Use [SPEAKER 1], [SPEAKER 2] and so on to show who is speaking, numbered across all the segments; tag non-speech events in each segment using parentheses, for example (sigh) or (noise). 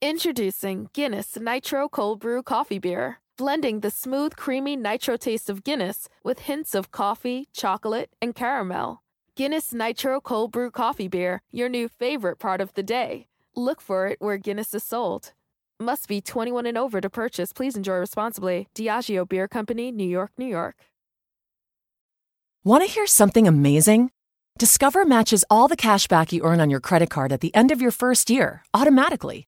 [SPEAKER 1] Introducing Guinness Nitro Cold Brew Coffee Beer, blending the smooth, creamy nitro taste of Guinness with hints of coffee, chocolate, and caramel. Guinness Nitro Cold Brew Coffee Beer, your new favorite part of the day. Look for it where Guinness is sold. Must be 21 and over to purchase. Please enjoy responsibly. Diageo Beer Company, New York, New York.
[SPEAKER 2] Want to hear something amazing? Discover matches all the cash back you earn on your credit card at the end of your first year automatically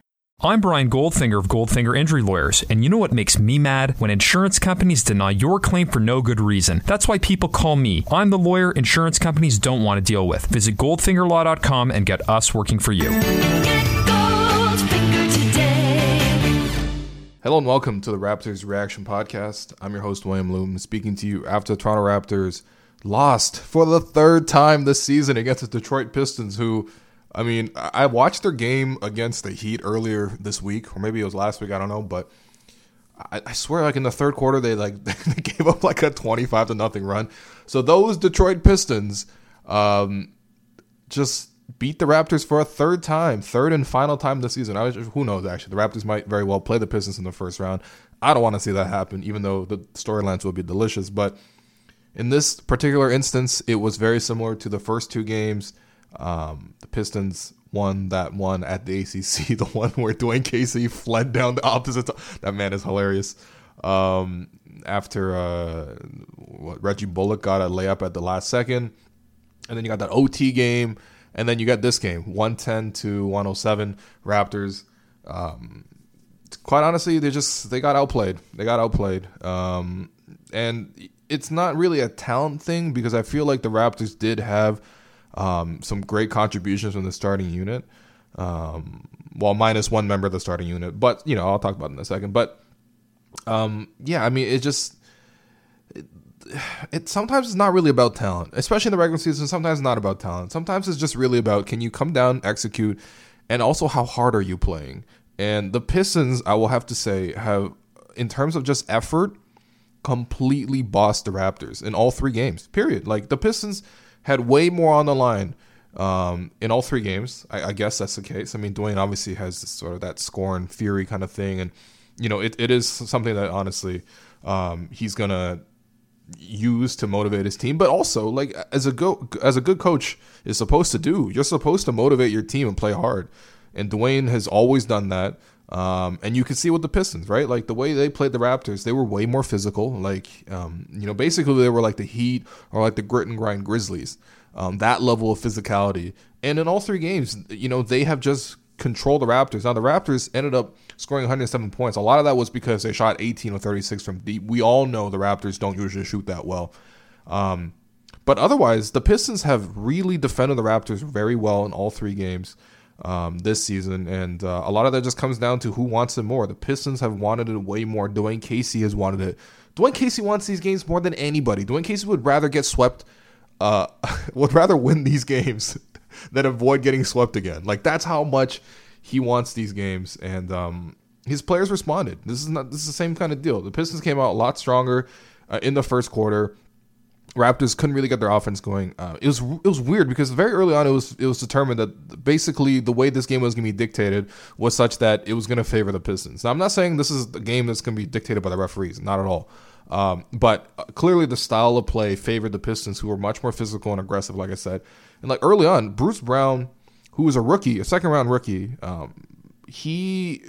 [SPEAKER 3] I'm Brian Goldfinger of Goldfinger Injury Lawyers, and you know what makes me mad? When insurance companies deny your claim for no good reason. That's why people call me. I'm the lawyer insurance companies don't want to deal with. Visit goldfingerlaw.com and get us working for you.
[SPEAKER 4] Hello and welcome to the Raptors Reaction Podcast. I'm your host, William Lou, speaking to you after the Toronto Raptors lost for the third time this season against the Detroit Pistons, who I mean, I watched their game against the Heat earlier this week, or maybe it was last week. I don't know, but I, I swear, like in the third quarter, they like (laughs) they gave up like a twenty-five to nothing run. So those Detroit Pistons um, just beat the Raptors for a third time, third and final time this season. I was, who knows? Actually, the Raptors might very well play the Pistons in the first round. I don't want to see that happen, even though the storylines will be delicious. But in this particular instance, it was very similar to the first two games. Um, the Pistons won that one at the ACC, (laughs) the one where Dwane Casey fled down the opposite. That man is hilarious. Um, after uh, what, Reggie Bullock got a layup at the last second, and then you got that OT game, and then you got this game, 110 to 107 Raptors. Um, quite honestly, they just they got outplayed. They got outplayed. Um, and it's not really a talent thing because I feel like the Raptors did have um, some great contributions from the starting unit. Um, well, minus one member of the starting unit, but you know I'll talk about in a second. But um, yeah, I mean it just it, it sometimes it's not really about talent, especially in the regular season. Sometimes it's not about talent. Sometimes it's just really about can you come down, execute, and also how hard are you playing. And the Pistons, I will have to say, have in terms of just effort, completely bossed the Raptors in all three games. Period. Like the Pistons had way more on the line um, in all three games. I, I, guess that's the case. I mean, Dwane obviously has sort of that scorn, fury kind of thing, and you know, it, it is something that honestly um, he's gonna use to motivate his team. But also, like as a go as a good coach is supposed to do, you're supposed to motivate your team and play hard. And Dwane has always done that. Um, and you can see with the Pistons, right? Like the way they played the Raptors, they were way more physical. Like, um, you know, basically they were like the Heat or like the grit and grind Grizzlies. Um, that level of physicality. And in all three games, you know, they have just controlled the Raptors. Now the Raptors ended up scoring 107 points. A lot of that was because they shot 18 or 36 from deep. We all know the Raptors don't usually shoot that well. Um, but otherwise, the Pistons have really defended the Raptors very well in all three games um, this season, and uh, a lot of that just comes down to who wants it more. The Pistons have wanted it way more. Dwane Casey has wanted it. Dwane Casey wants these games more than anybody. Dwane Casey would rather get swept, uh, (laughs) would rather win these games (laughs) than avoid getting swept again. Like that's how much he wants these games, and um, his players responded. This is not. This is the same kind of deal. The Pistons came out a lot stronger uh, in the first quarter. Raptors couldn't really get their offense going. Uh, it was it was weird because very early on it was it was determined that basically the way this game was going to be dictated was such that it was going to favor the Pistons. Now I'm not saying this is a game that's going to be dictated by the referees, not at all. Um, but uh, clearly the style of play favored the Pistons, who were much more physical and aggressive, like I said. And like early on, Bruce Brown, who was a rookie, a second round rookie, um, he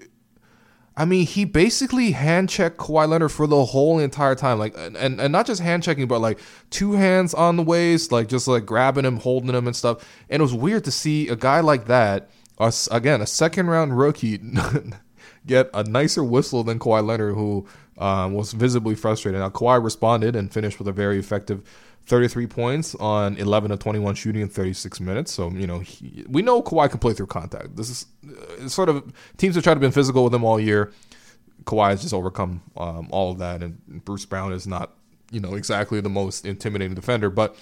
[SPEAKER 4] I mean, he basically hand checked Kawhi Leonard for the whole entire time, like, and and not just hand checking, but like two hands on the waist, like just like grabbing him, holding him, and stuff. And it was weird to see a guy like that, us again, a second round rookie, (laughs) get a nicer whistle than Kawhi Leonard, who um, was visibly frustrated. Now Kawhi responded and finished with a very effective 33 points on 11 of 21 shooting in 36 minutes. So, you know, he, we know Kawhi can play through contact. This is uh, sort of teams have tried to be physical with him all year. Kawhi has just overcome um, all of that, and Bruce Brown is not, you know, exactly the most intimidating defender. But,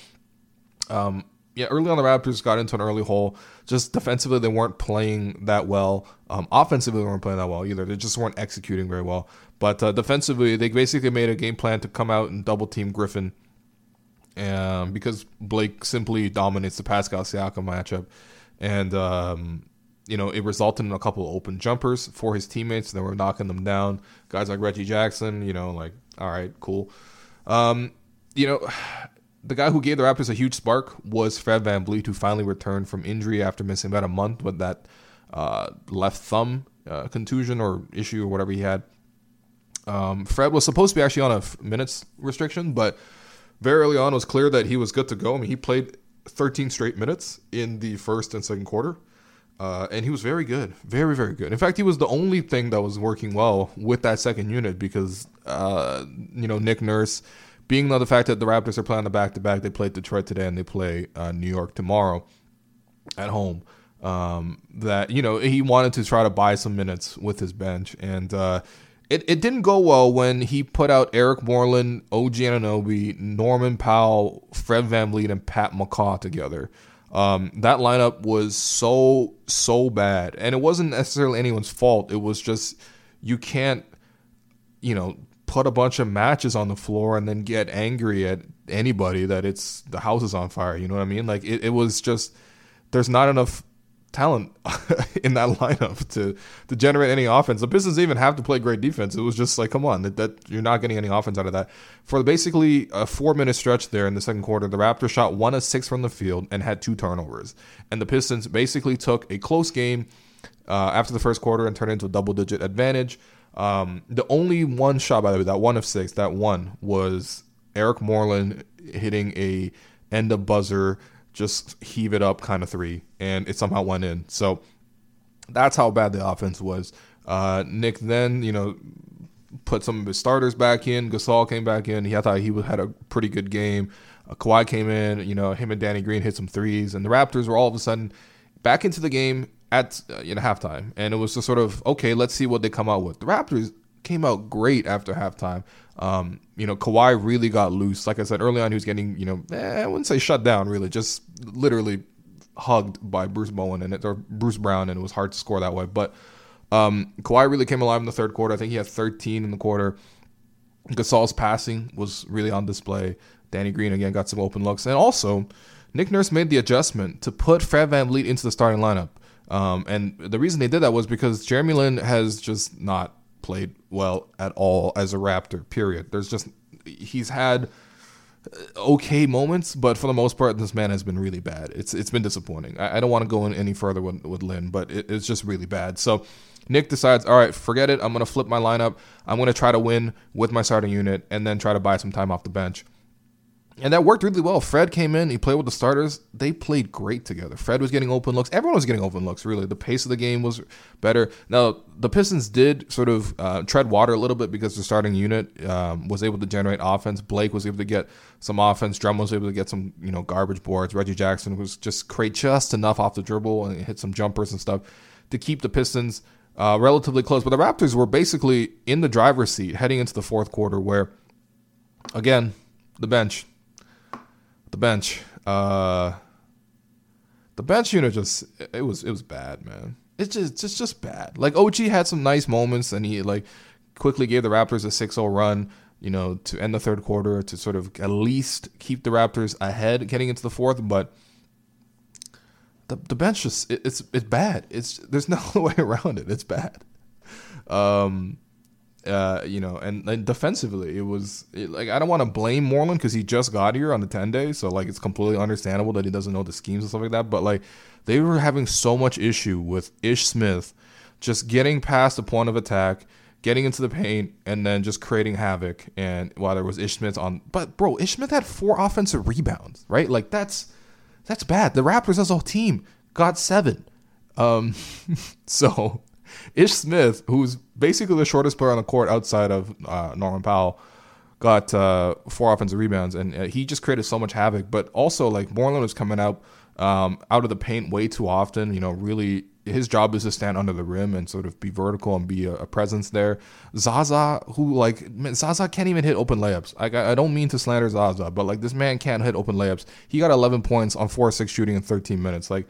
[SPEAKER 4] um, yeah, early on the Raptors got into an early hole. Just defensively, they weren't playing that well. Um, offensively, they weren't playing that well either. They just weren't executing very well. But uh, defensively, they basically made a game plan to come out and double team Griffin um, because Blake simply dominates the Pascal Siakam matchup, and um, you know it resulted in a couple of open jumpers for his teammates. They were knocking them down. Guys like Reggie Jackson, you know, like all right, cool. Um, you know, (sighs) the guy who gave the Raptors a huge spark was Fred Van VanVleet, who finally returned from injury after missing about a month with that uh, left thumb uh, contusion or issue or whatever he had. Um, Fred was supposed to be actually on a minutes restriction, but very early on, it was clear that he was good to go. I mean, he played 13 straight minutes in the first and second quarter. Uh, and he was very good, very very good. In fact, he was the only thing that was working well with that second unit because uh, you know Nick Nurse, being the fact that the Raptors are playing the back to back, they played Detroit today and they play uh, New York tomorrow at home. Um, that you know he wanted to try to buy some minutes with his bench, and uh, it, it didn't go well when he put out Eric Moreland, OG Anunoby, Norman Powell, Fred Van VanVleet, and Pat McCaw together. Um, that lineup was so, so bad. And it wasn't necessarily anyone's fault. It was just, you can't, you know, put a bunch of matches on the floor and then get angry at anybody that it's the house is on fire. You know what I mean? Like, it, it was just, there's not enough talent (laughs) in that lineup to to generate any offense. The Pistons even have to play great defense. It was just like, come on, that, that you're not getting any offense out of that. For basically a four minute stretch there in the second quarter, the Raptors shot one of six from the field and had two turnovers. And the Pistons basically took a close game uh, after the first quarter and turned into a double digit advantage. Um, the only one shot, by the way, that one of six, that one was Eric Moreland hitting a end of buzzer just heave it up kind of three, and it somehow went in. So that's how bad the offense was. Uh, Nick then, you know, put some of his starters back in. Gasol came back in. He I thought he had a pretty good game. Uh, Kawhi came in. You know, him and Danny Green hit some threes, and the Raptors were all of a sudden back into the game at uh, you know halftime, and it was just sort of okay. Let's see what they come out with. The Raptors came out great after halftime. Um, you know, Kawhi really got loose. Like I said early on, he was getting, you know, eh, I wouldn't say shut down, really, just literally hugged by Bruce Bowen and it, or Bruce Brown, and it was hard to score that way. But um, Kawhi really came alive in the third quarter. I think he had 13 in the quarter. Gasol's passing was really on display. Danny Green again got some open looks, and also Nick Nurse made the adjustment to put Fred VanVleet into the starting lineup. Um, and the reason they did that was because Jeremy Lin has just not played well at all as a Raptor. Period. There's just he's had uh, okay moments, but for the most part, this man has been really bad. It's it's been disappointing. I, I don't want to go in any further with, with Lin, but it, it's just really bad. So Nick decides, all right, forget it. I'm gonna flip my lineup. I'm gonna try to win with my starting unit, and then try to buy some time off the bench. And that worked really well. Fred came in, he played with the starters. They played great together. Fred was getting open looks. Everyone was getting open looks, really. The pace of the game was better. Now, the Pistons did sort of uh, tread water a little bit because the starting unit um, was able to generate offense. Blake was able to get some offense. Drum was able to get some, you know, garbage boards. Reggie Jackson was just create just enough off the dribble and hit some jumpers and stuff to keep the Pistons uh, relatively close. But the Raptors were basically in the driver's seat heading into the fourth quarter where, again, the bench the bench. Uh, the bench unit just it was it was bad, man. It's just just just bad. Like OG had some nice moments, and he like quickly gave the Raptors a 6-0 run. You know, to end the third quarter to sort of at least keep the Raptors ahead, getting into the fourth. But the the bench just it, it's it's bad. It's there's (laughs) no way around it. It's bad. Um, uh, you know, and, and defensively, it was it, like I don't want to blame Moreland because he just got here on the ten day, so like it's completely understandable that he doesn't know the schemes and stuff like that. But like they were having so much issue with Ish Smith just getting past the point of attack, getting into the paint and then just creating havoc. And while there was Ish Smith on, but bro, Ish Smith had four offensive rebounds, right? Like that's that's bad. The Raptors as a whole team got seven. Um, (laughs) so Ish Smith, who's basically the shortest player on the court outside of uh, Norman Powell, got uh, four offensive rebounds, and uh, he just created so much havoc. But also, like Moreland was coming out um, out of the paint way too often. You know, really, his job is to stand under the rim and sort of be vertical and be a, a presence there. Zaza, who like man, Zaza can't even hit open layups. Like I, I don't mean to slander Zaza, but like this man can't hit open layups. He got 11 points on four six shooting in 13 minutes. Like,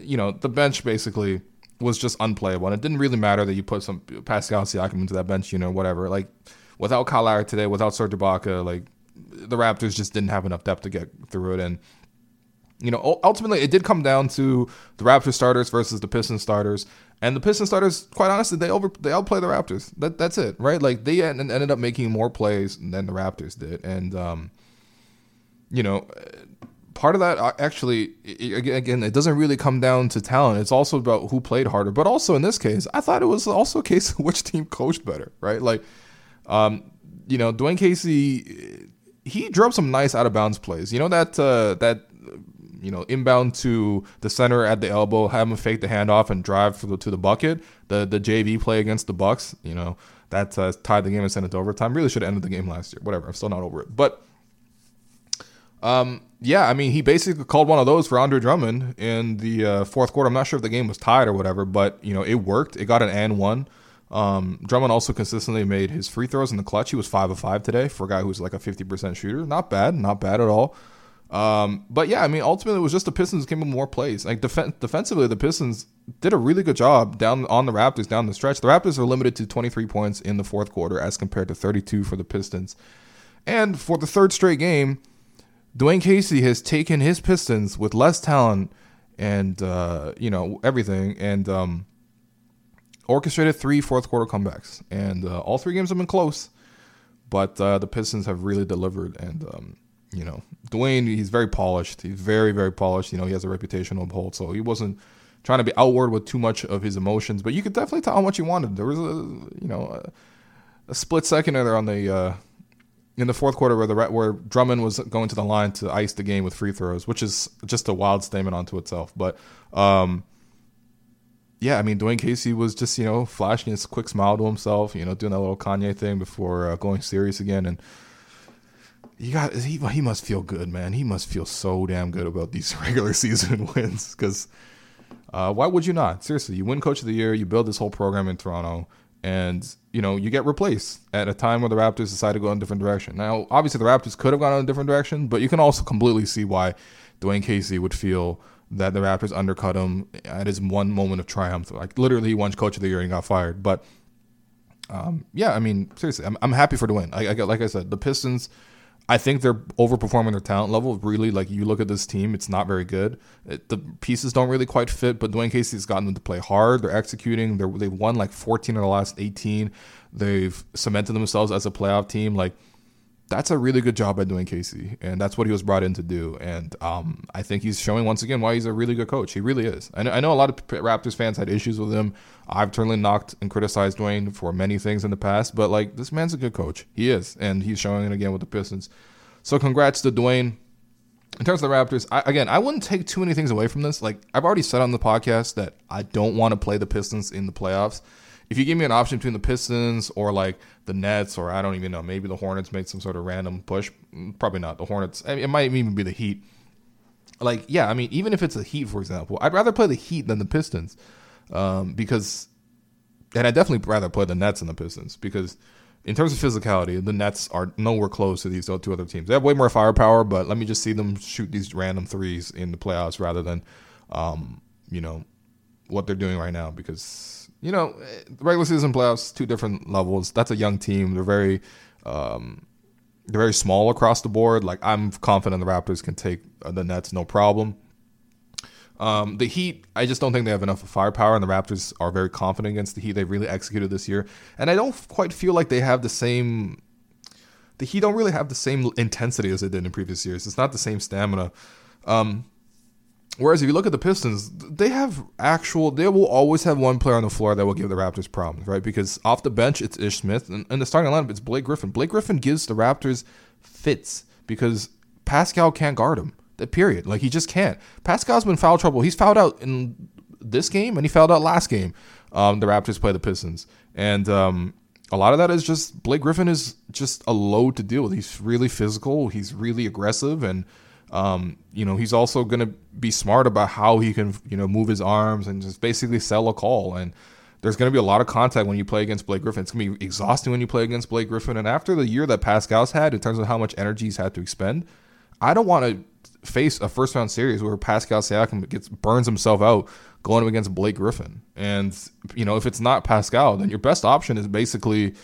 [SPEAKER 4] you know, the bench basically was just unplayable, and it didn't really matter that you put some Pascal Siakam into that bench. You know, whatever. Like without Kyle Lowry today, without Serge Ibaka, like the Raptors just didn't have enough depth to get through it. And you know, ultimately, it did come down to the Raptors starters versus the Pistons starters. And the Pistons starters, quite honestly, they over they outplay the Raptors. That that's it, right? Like they ended up making more plays than the Raptors did, and um, you know, part of that uh, actually, again, it doesn't really come down to talent. It's also about who played harder. But also in this case, I thought it was also a case of (laughs) which team coached better, right? Like um, you know, Dwane Casey, he drove some nice out of bounds plays. You know that uh, that you know inbound to the center at the elbow, have him fake the handoff and drive the, to the bucket. The the JV play against the Bucks, you know, that uh, tied the game and sent it to overtime. Really should have ended the game last year. Whatever, I'm still not over it. But um, yeah, I mean, he basically called one of those for Andre Drummond in the uh, fourth quarter. I'm not sure if the game was tied or whatever, but you know, it worked. It got an and one. Um, Drummond also consistently made his free throws in the clutch. He was five of five today for a guy who's like a 50% shooter. Not bad, not bad at all. Um, but yeah, I mean, ultimately, it was just the Pistons came with more plays. Like def- defensively, the Pistons did a really good job down on the Raptors down the stretch. The Raptors are limited to 23 points in the fourth quarter as compared to 32 for the Pistons. And for the third straight game, Dwane Casey has taken his Pistons with less talent and uh, you know everything, and um, orchestrated three fourth quarter comebacks, and uh, all three games have been close, but uh, the Pistons have really delivered. And um, you know, Dwane, he's very polished. He's very very polished. You know, he has a reputation to uphold, so he wasn't trying to be outward with too much of his emotions, but you could definitely tell how much he wanted. There was a you know a, a split second there on the. In the fourth quarter, where the where Drummond was going to the line to ice the game with free throws, which is just a wild statement onto itself. But um, yeah, I mean, Dwane Casey was just, you know, flashing his quick smile to himself, you know, doing that little Kanye thing before uh, going serious again. And he got, he, he must feel good, man. He must feel so damn good about these (laughs) regular season (laughs) wins because uh, why would you not? Seriously, you win Coach of the Year, you build this whole program in Toronto, and, you know, you get replaced at a time where the Raptors decide to go in a different direction. Now, obviously, the Raptors could have gone in a different direction, but you can also completely see why Dwane Casey would feel that the Raptors undercut him at his one moment of triumph. Like literally, he won Coach of the Year and got fired. But um, yeah, I mean, seriously, I'm, I'm happy for win. I, I like I said, the Pistons. I think they're overperforming their talent level. Really, like you look at this team, it's not very good. It, the pieces don't really quite fit. But Dwane Casey's gotten them to play hard. They're executing. They're, they've won like 14 of the last 18. They've cemented themselves as a playoff team. Like that's a really good job by Dwane Casey, and that's what he was brought in to do. And um, I think he's showing once again why he's a really good coach. He really is. I know, I know a lot of Raptors fans had issues with him. I've certainly knocked and criticized Dwane for many things in the past, but like this man's a good coach. He is, and he's showing it again with the Pistons. So congrats to Dwane. In terms of the Raptors, I, again, I wouldn't take too many things away from this. Like I've already said on the podcast that I don't want to play the Pistons in the playoffs if you give me an option between the Pistons or like the Nets or I don't even know, maybe the Hornets make some sort of random push. Mm, probably not the Hornets. It might even be the Heat. Like, yeah, I mean, even if it's the Heat, for example, I'd rather play the Heat than the Pistons um, because, and I definitely rather play the Nets than the Pistons because in terms of physicality, the Nets are nowhere close to these two other teams. They have way more firepower, but let me just see them shoot these random threes in the playoffs rather than, um, you know, what they're doing right now because you know, regular season playoffs, two different levels. That's a young team. They're very, um, they're very small across the board. Like I'm confident the Raptors can take the Nets no problem. Um, the Heat, I just don't think they have enough firepower, and the Raptors are very confident against the Heat. They really executed this year, and I don't quite feel like they have the same. The Heat don't really have the same intensity as they did in previous years. It's not the same stamina. Um, Whereas if you look at the Pistons, they have actual. They will always have one player on the floor that will give the Raptors problems, right? Because off the bench it's Ish Smith, and in the starting lineup it's Blake Griffin. Blake Griffin gives the Raptors fits because Pascal can't guard him. That period, like he just can't. Pascal's been foul trouble. He's fouled out in this game, and he fouled out last game. Um, the Raptors play the Pistons, and um, a lot of that is just Blake Griffin is just a load to deal with. He's really physical. He's really aggressive, and um, you know, he's also going to be smart about how he can, you know, move his arms and just basically sell a call. And there's going to be a lot of contact when you play against Blake Griffin. It's going to be exhausting when you play against Blake Griffin. And after the year that Pascal's had in terms of how much energy he's had to expend, I don't want to face a first round series where Pascal Siakam gets burns himself out going against Blake Griffin. And you know, if it's not Pascal, then your best option is basically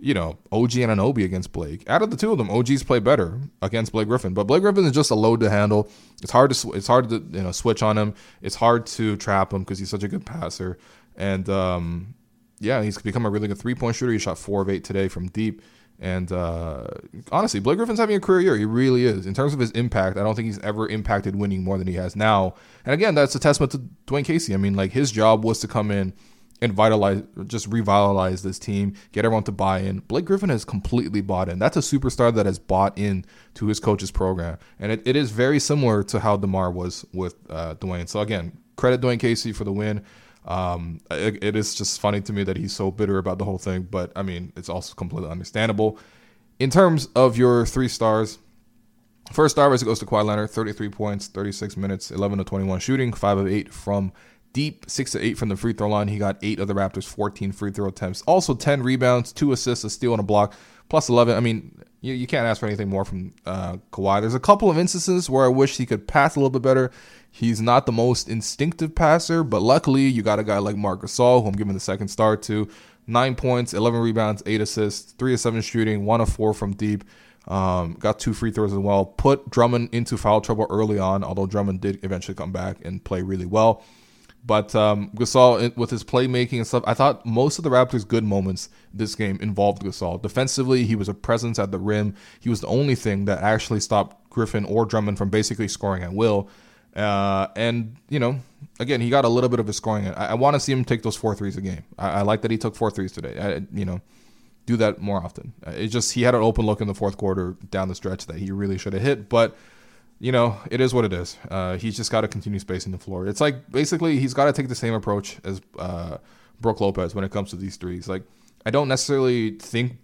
[SPEAKER 4] you know, OG Anunoby against Blake. Out of the two of them, OG's play better against Blake Griffin, but Blake Griffin is just a load to handle. It's hard to it's hard to you know switch on him. It's hard to trap him because he's such a good passer. And um, yeah, he's become a really good three point shooter. He shot four of eight today from deep. And uh, honestly, Blake Griffin's having a career year. He really is. In terms of his impact, I don't think he's ever impacted winning more than he has now. And again, that's a testament to Dwane Casey. I mean, like his job was to come in and vitalize, just revitalize this team, get everyone to buy in. Blake Griffin has completely bought in. That's a superstar that has bought in to his coach's program, and it, it is very similar to how DeMar was with uh, Dwane. So again, credit Dwane Casey for the win. Um, it, it is just funny to me that he's so bitter about the whole thing, but I mean, it's also completely understandable. In terms of your three stars, first star goes to Kawhi Leonard, 33 points, 36 minutes, 11 to 21 shooting, 5 of 8 from deep, six to eight from the free throw line. He got eight of the Raptors' 14 free throw attempts. Also, 10 rebounds, two assists, a steal, and a block, plus 11. I mean, you, you can't ask for anything more from uh, Kawhi. There's a couple of instances where I wish he could pass a little bit better. He's not the most instinctive passer, but luckily you got a guy like Marc Gasol, who I'm giving the second star to. Nine points, 11 rebounds, eight assists, three of seven shooting, one of four from deep. Um, got two free throws as well. Put Drummond into foul trouble early on, although Drummond did eventually come back and play really well. But um, Gasol, with his playmaking and stuff, I thought most of the Raptors' good moments this game involved Gasol. Defensively, he was a presence at the rim. He was the only thing that actually stopped Griffin or Drummond from basically scoring at will. Uh, and you know, again, he got a little bit of his scoring. I, I want to see him take those four threes a game. I, I, like that he took four threes today. I, you know, do that more often. It just he had an open look in the fourth quarter down the stretch that he really should have hit, but you know, it is what it is. Uh, he's just got to continue spacing the floor. It's like basically he's got to take the same approach as uh, Brook Lopez when it comes to these threes. Like, I don't necessarily think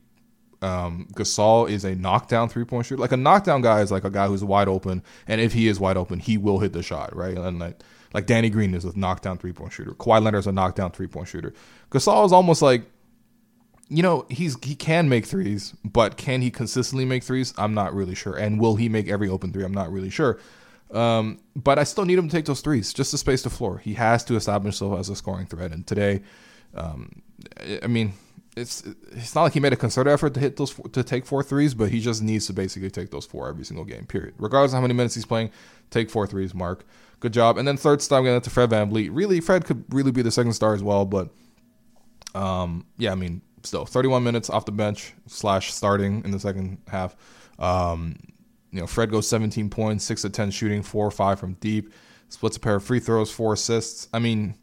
[SPEAKER 4] um, Gasol is a knockdown three point shooter. Like a knockdown guy is like a guy who's wide open, and if he is wide open, he will hit the shot, right? And like like Danny Green is a knockdown three point shooter. Kawhi Leonard is a knockdown three point shooter. Gasol is almost like you know, he's he can make threes, but can he consistently make threes? I'm not really sure. And will he make every open three? I'm not really sure. Um, but I still need him to take those threes just to space the floor. He has to establish himself as a scoring threat. And today, um, I mean, it's it's not like he made a concerted effort to hit those to take four threes, but he just needs to basically take those four every single game. Period. Regardless of how many minutes he's playing, take four threes. Marc, good job. And then third star, I'm to Fred Van VanVleet. Really, Fred could really be the second star as well, but um, yeah, I mean, still 31 minutes off the bench slash starting in the second half. Um, you know, Fred goes 17 points, six to 10 shooting, four or five from deep, splits a pair of free throws, four assists. I mean,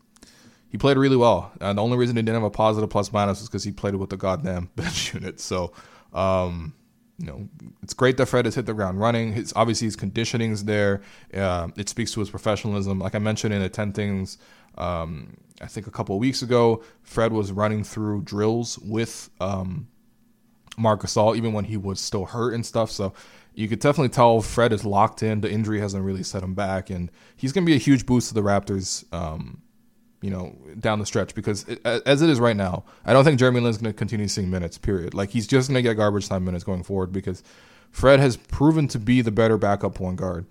[SPEAKER 4] he played really well. And the only reason he didn't have a positive plus minus is because he played with the goddamn (laughs) bench unit. So, um, you know, it's great that Fred has hit the ground running. His obviously his conditioning is there. Uh, it speaks to his professionalism. Like I mentioned in the 10 things um, I think a couple weeks ago, Fred was running through drills with um, Gasol, even when he was still hurt and stuff. So you could definitely tell Fred is locked in. The injury hasn't really set him back, and he's going to be a huge boost to the Raptors. Um, you know, down the stretch because it, as it is right now, I don't think Jeremy Lin's going to continue seeing minutes. Period. Like he's just going to get garbage time minutes going forward because Fred has proven to be the better backup point guard.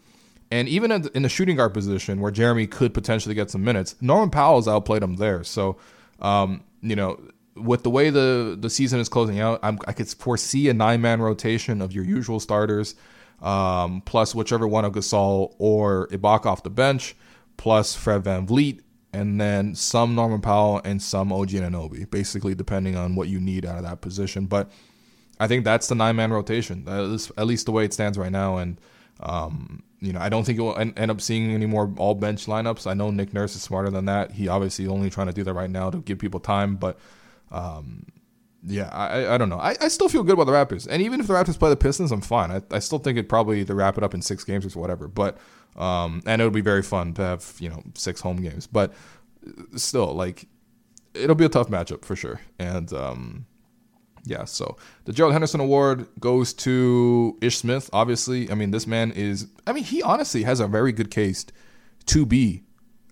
[SPEAKER 4] And even in the shooting guard position, where Jeremy could potentially get some minutes, Norman Powell's outplayed him there. So, um, you know, with the way the the season is closing out, I'm, i could foresee a nine man rotation of your usual starters, um, plus whichever one of Gasol or Ibaka off the bench, plus Fred Van VanVleet, and then some Norman Powell and some OG Anunoby, basically depending on what you need out of that position. But I think that's the nine man rotation, at least, at least the way it stands right now. And um, you know, I don't think it will end, up seeing any more all bench lineups. I know Nick Nurse is smarter than that. He obviously only trying to do that right now to give people time, but um, yeah, I, I don't know. I, I still feel good about the Raptors, and even if the Raptors play the Pistons, I'm fine. I, I still think it probably to wrap it up in six games or whatever. But um, and it would be very fun to have you know six home games. But still, like it'll be a tough matchup for sure. And um, yeah, so the Gerald Henderson Award goes to Ish Smith. Obviously, I mean this man is. I mean he honestly has a very good case to be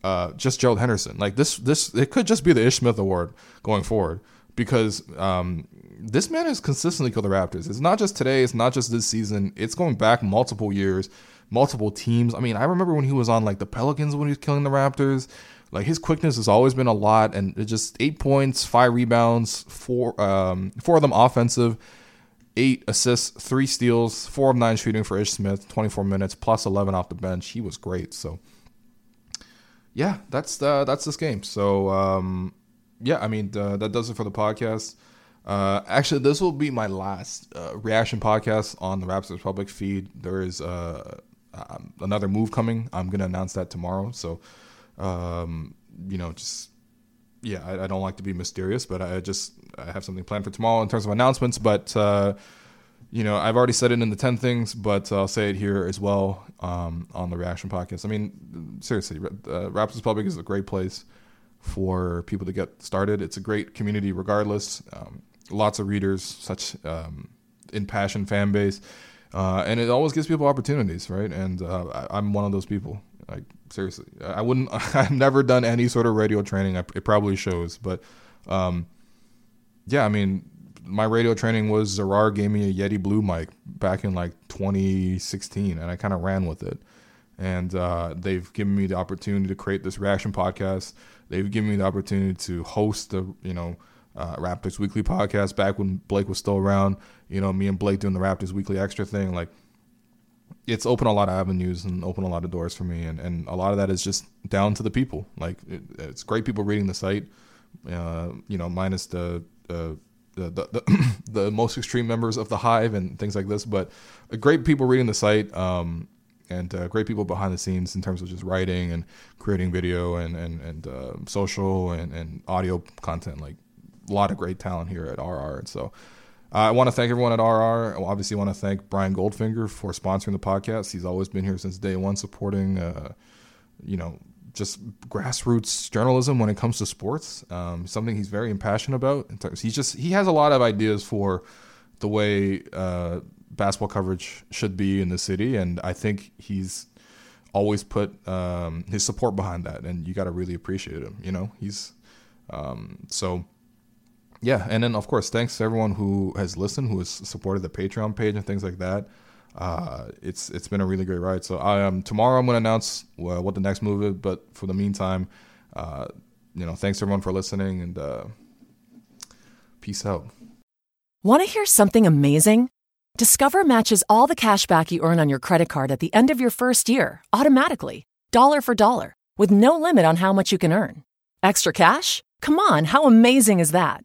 [SPEAKER 4] uh, just Gerald Henderson. Like this, this it could just be the Ish Smith Award going forward because um, this man has consistently killed the Raptors. It's not just today. It's not just this season. It's going back multiple years, multiple teams. I mean, I remember when he was on like the Pelicans when he was killing the Raptors. Like his quickness has always been a lot, and it just eight points, five rebounds, four um, four of them offensive, eight assists, three steals, four of nine shooting for Ish Smith, 24 minutes plus 11 off the bench. He was great. So yeah, that's the, that's this game. So um, yeah, I mean uh, that does it for the podcast. Uh, actually, this will be my last uh, reaction podcast on the Raptors Republic feed. There is uh, um, another move coming. I'm gonna announce that tomorrow. So um, you know, just yeah, I, I, don't like to be mysterious, but I just I have something planned for tomorrow in terms of announcements. But uh, you know, I've already said it in the ten things, but I'll say it here as well um, on the Reaction Podcast. I mean, seriously, uh, Republic is a great place for people to get started. It's a great community, regardless. Um, lots of readers, such um, impassioned fan base, uh, and it always gives people opportunities, right? And uh, I, am one of those people. Like seriously, I wouldn't. (laughs) I've never done any sort of radio training. it probably shows, but um, yeah, I mean, my radio training was Zarar gave me a Yeti Blue mic back in like 2016, and I kind of ran with it. And uh, they've given me the opportunity to create this reaction podcast. They've given me the opportunity to host the you know uh, Raptors Weekly podcast back when Blake was still around. You know, me and Blake doing the Raptors Weekly Extra thing. Like it's opened a lot of avenues and opened a lot of doors for me, and, and a lot of that is just down to the people. Like it, it's great people reading the site, uh, you know, minus the, uh, the the, the, (coughs) the most extreme members of the hive and things like this, but great people reading the site. Um, and uh, great people behind the scenes in terms of just writing and creating video and and and uh, social and, and audio content. Like a lot of great talent here at RR, and so I want to thank everyone at RR. I obviously want to thank Brian Goldfinger for sponsoring the podcast. He's always been here since day one, supporting, uh, you know, just grassroots journalism when it comes to sports. Um, something he's very impassioned about. He's just he has a lot of ideas for the way uh, basketball coverage should be in the city, and I think he's always put um, his support behind that, and you got to really appreciate him. You know, he's um, so yeah, and then of course, thanks to everyone who has listened, who has supported the Patreon page and things like that. Uh, it's it's been a really great ride. So I um tomorrow I'm gonna announce uh, what the next move is, but for the meantime, uh, you know, thanks everyone for listening and uh, peace out.
[SPEAKER 2] Want to hear something amazing? Discover matches all the cash back you earn on your credit card at the end of your first year automatically, dollar for dollar, with no limit on how much you can earn. Extra cash? Come on, how amazing is that?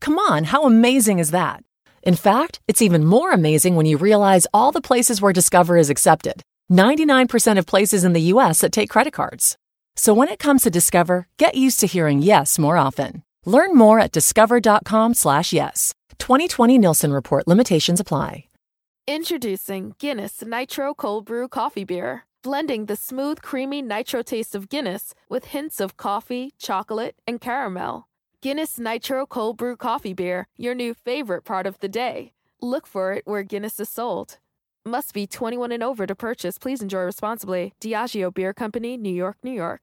[SPEAKER 2] Come on, how amazing is that? In fact, it's even more amazing when you realize all the places where Discover is accepted 99% of places in the US that take credit cards. So when it comes to Discover, get used to hearing yes more often. Learn more at discover.com/slash yes. 2020 Nielsen Report limitations apply.
[SPEAKER 1] Introducing Guinness Nitro Cold Brew Coffee Beer, blending the smooth, creamy nitro taste of Guinness with hints of coffee, chocolate, and caramel. Guinness Nitro Cold Brew Coffee Beer, your new favorite part of the day. Look for it where Guinness is sold. Must be 21 and over to purchase. Please enjoy responsibly. Diageo Beer Company, New York, New York.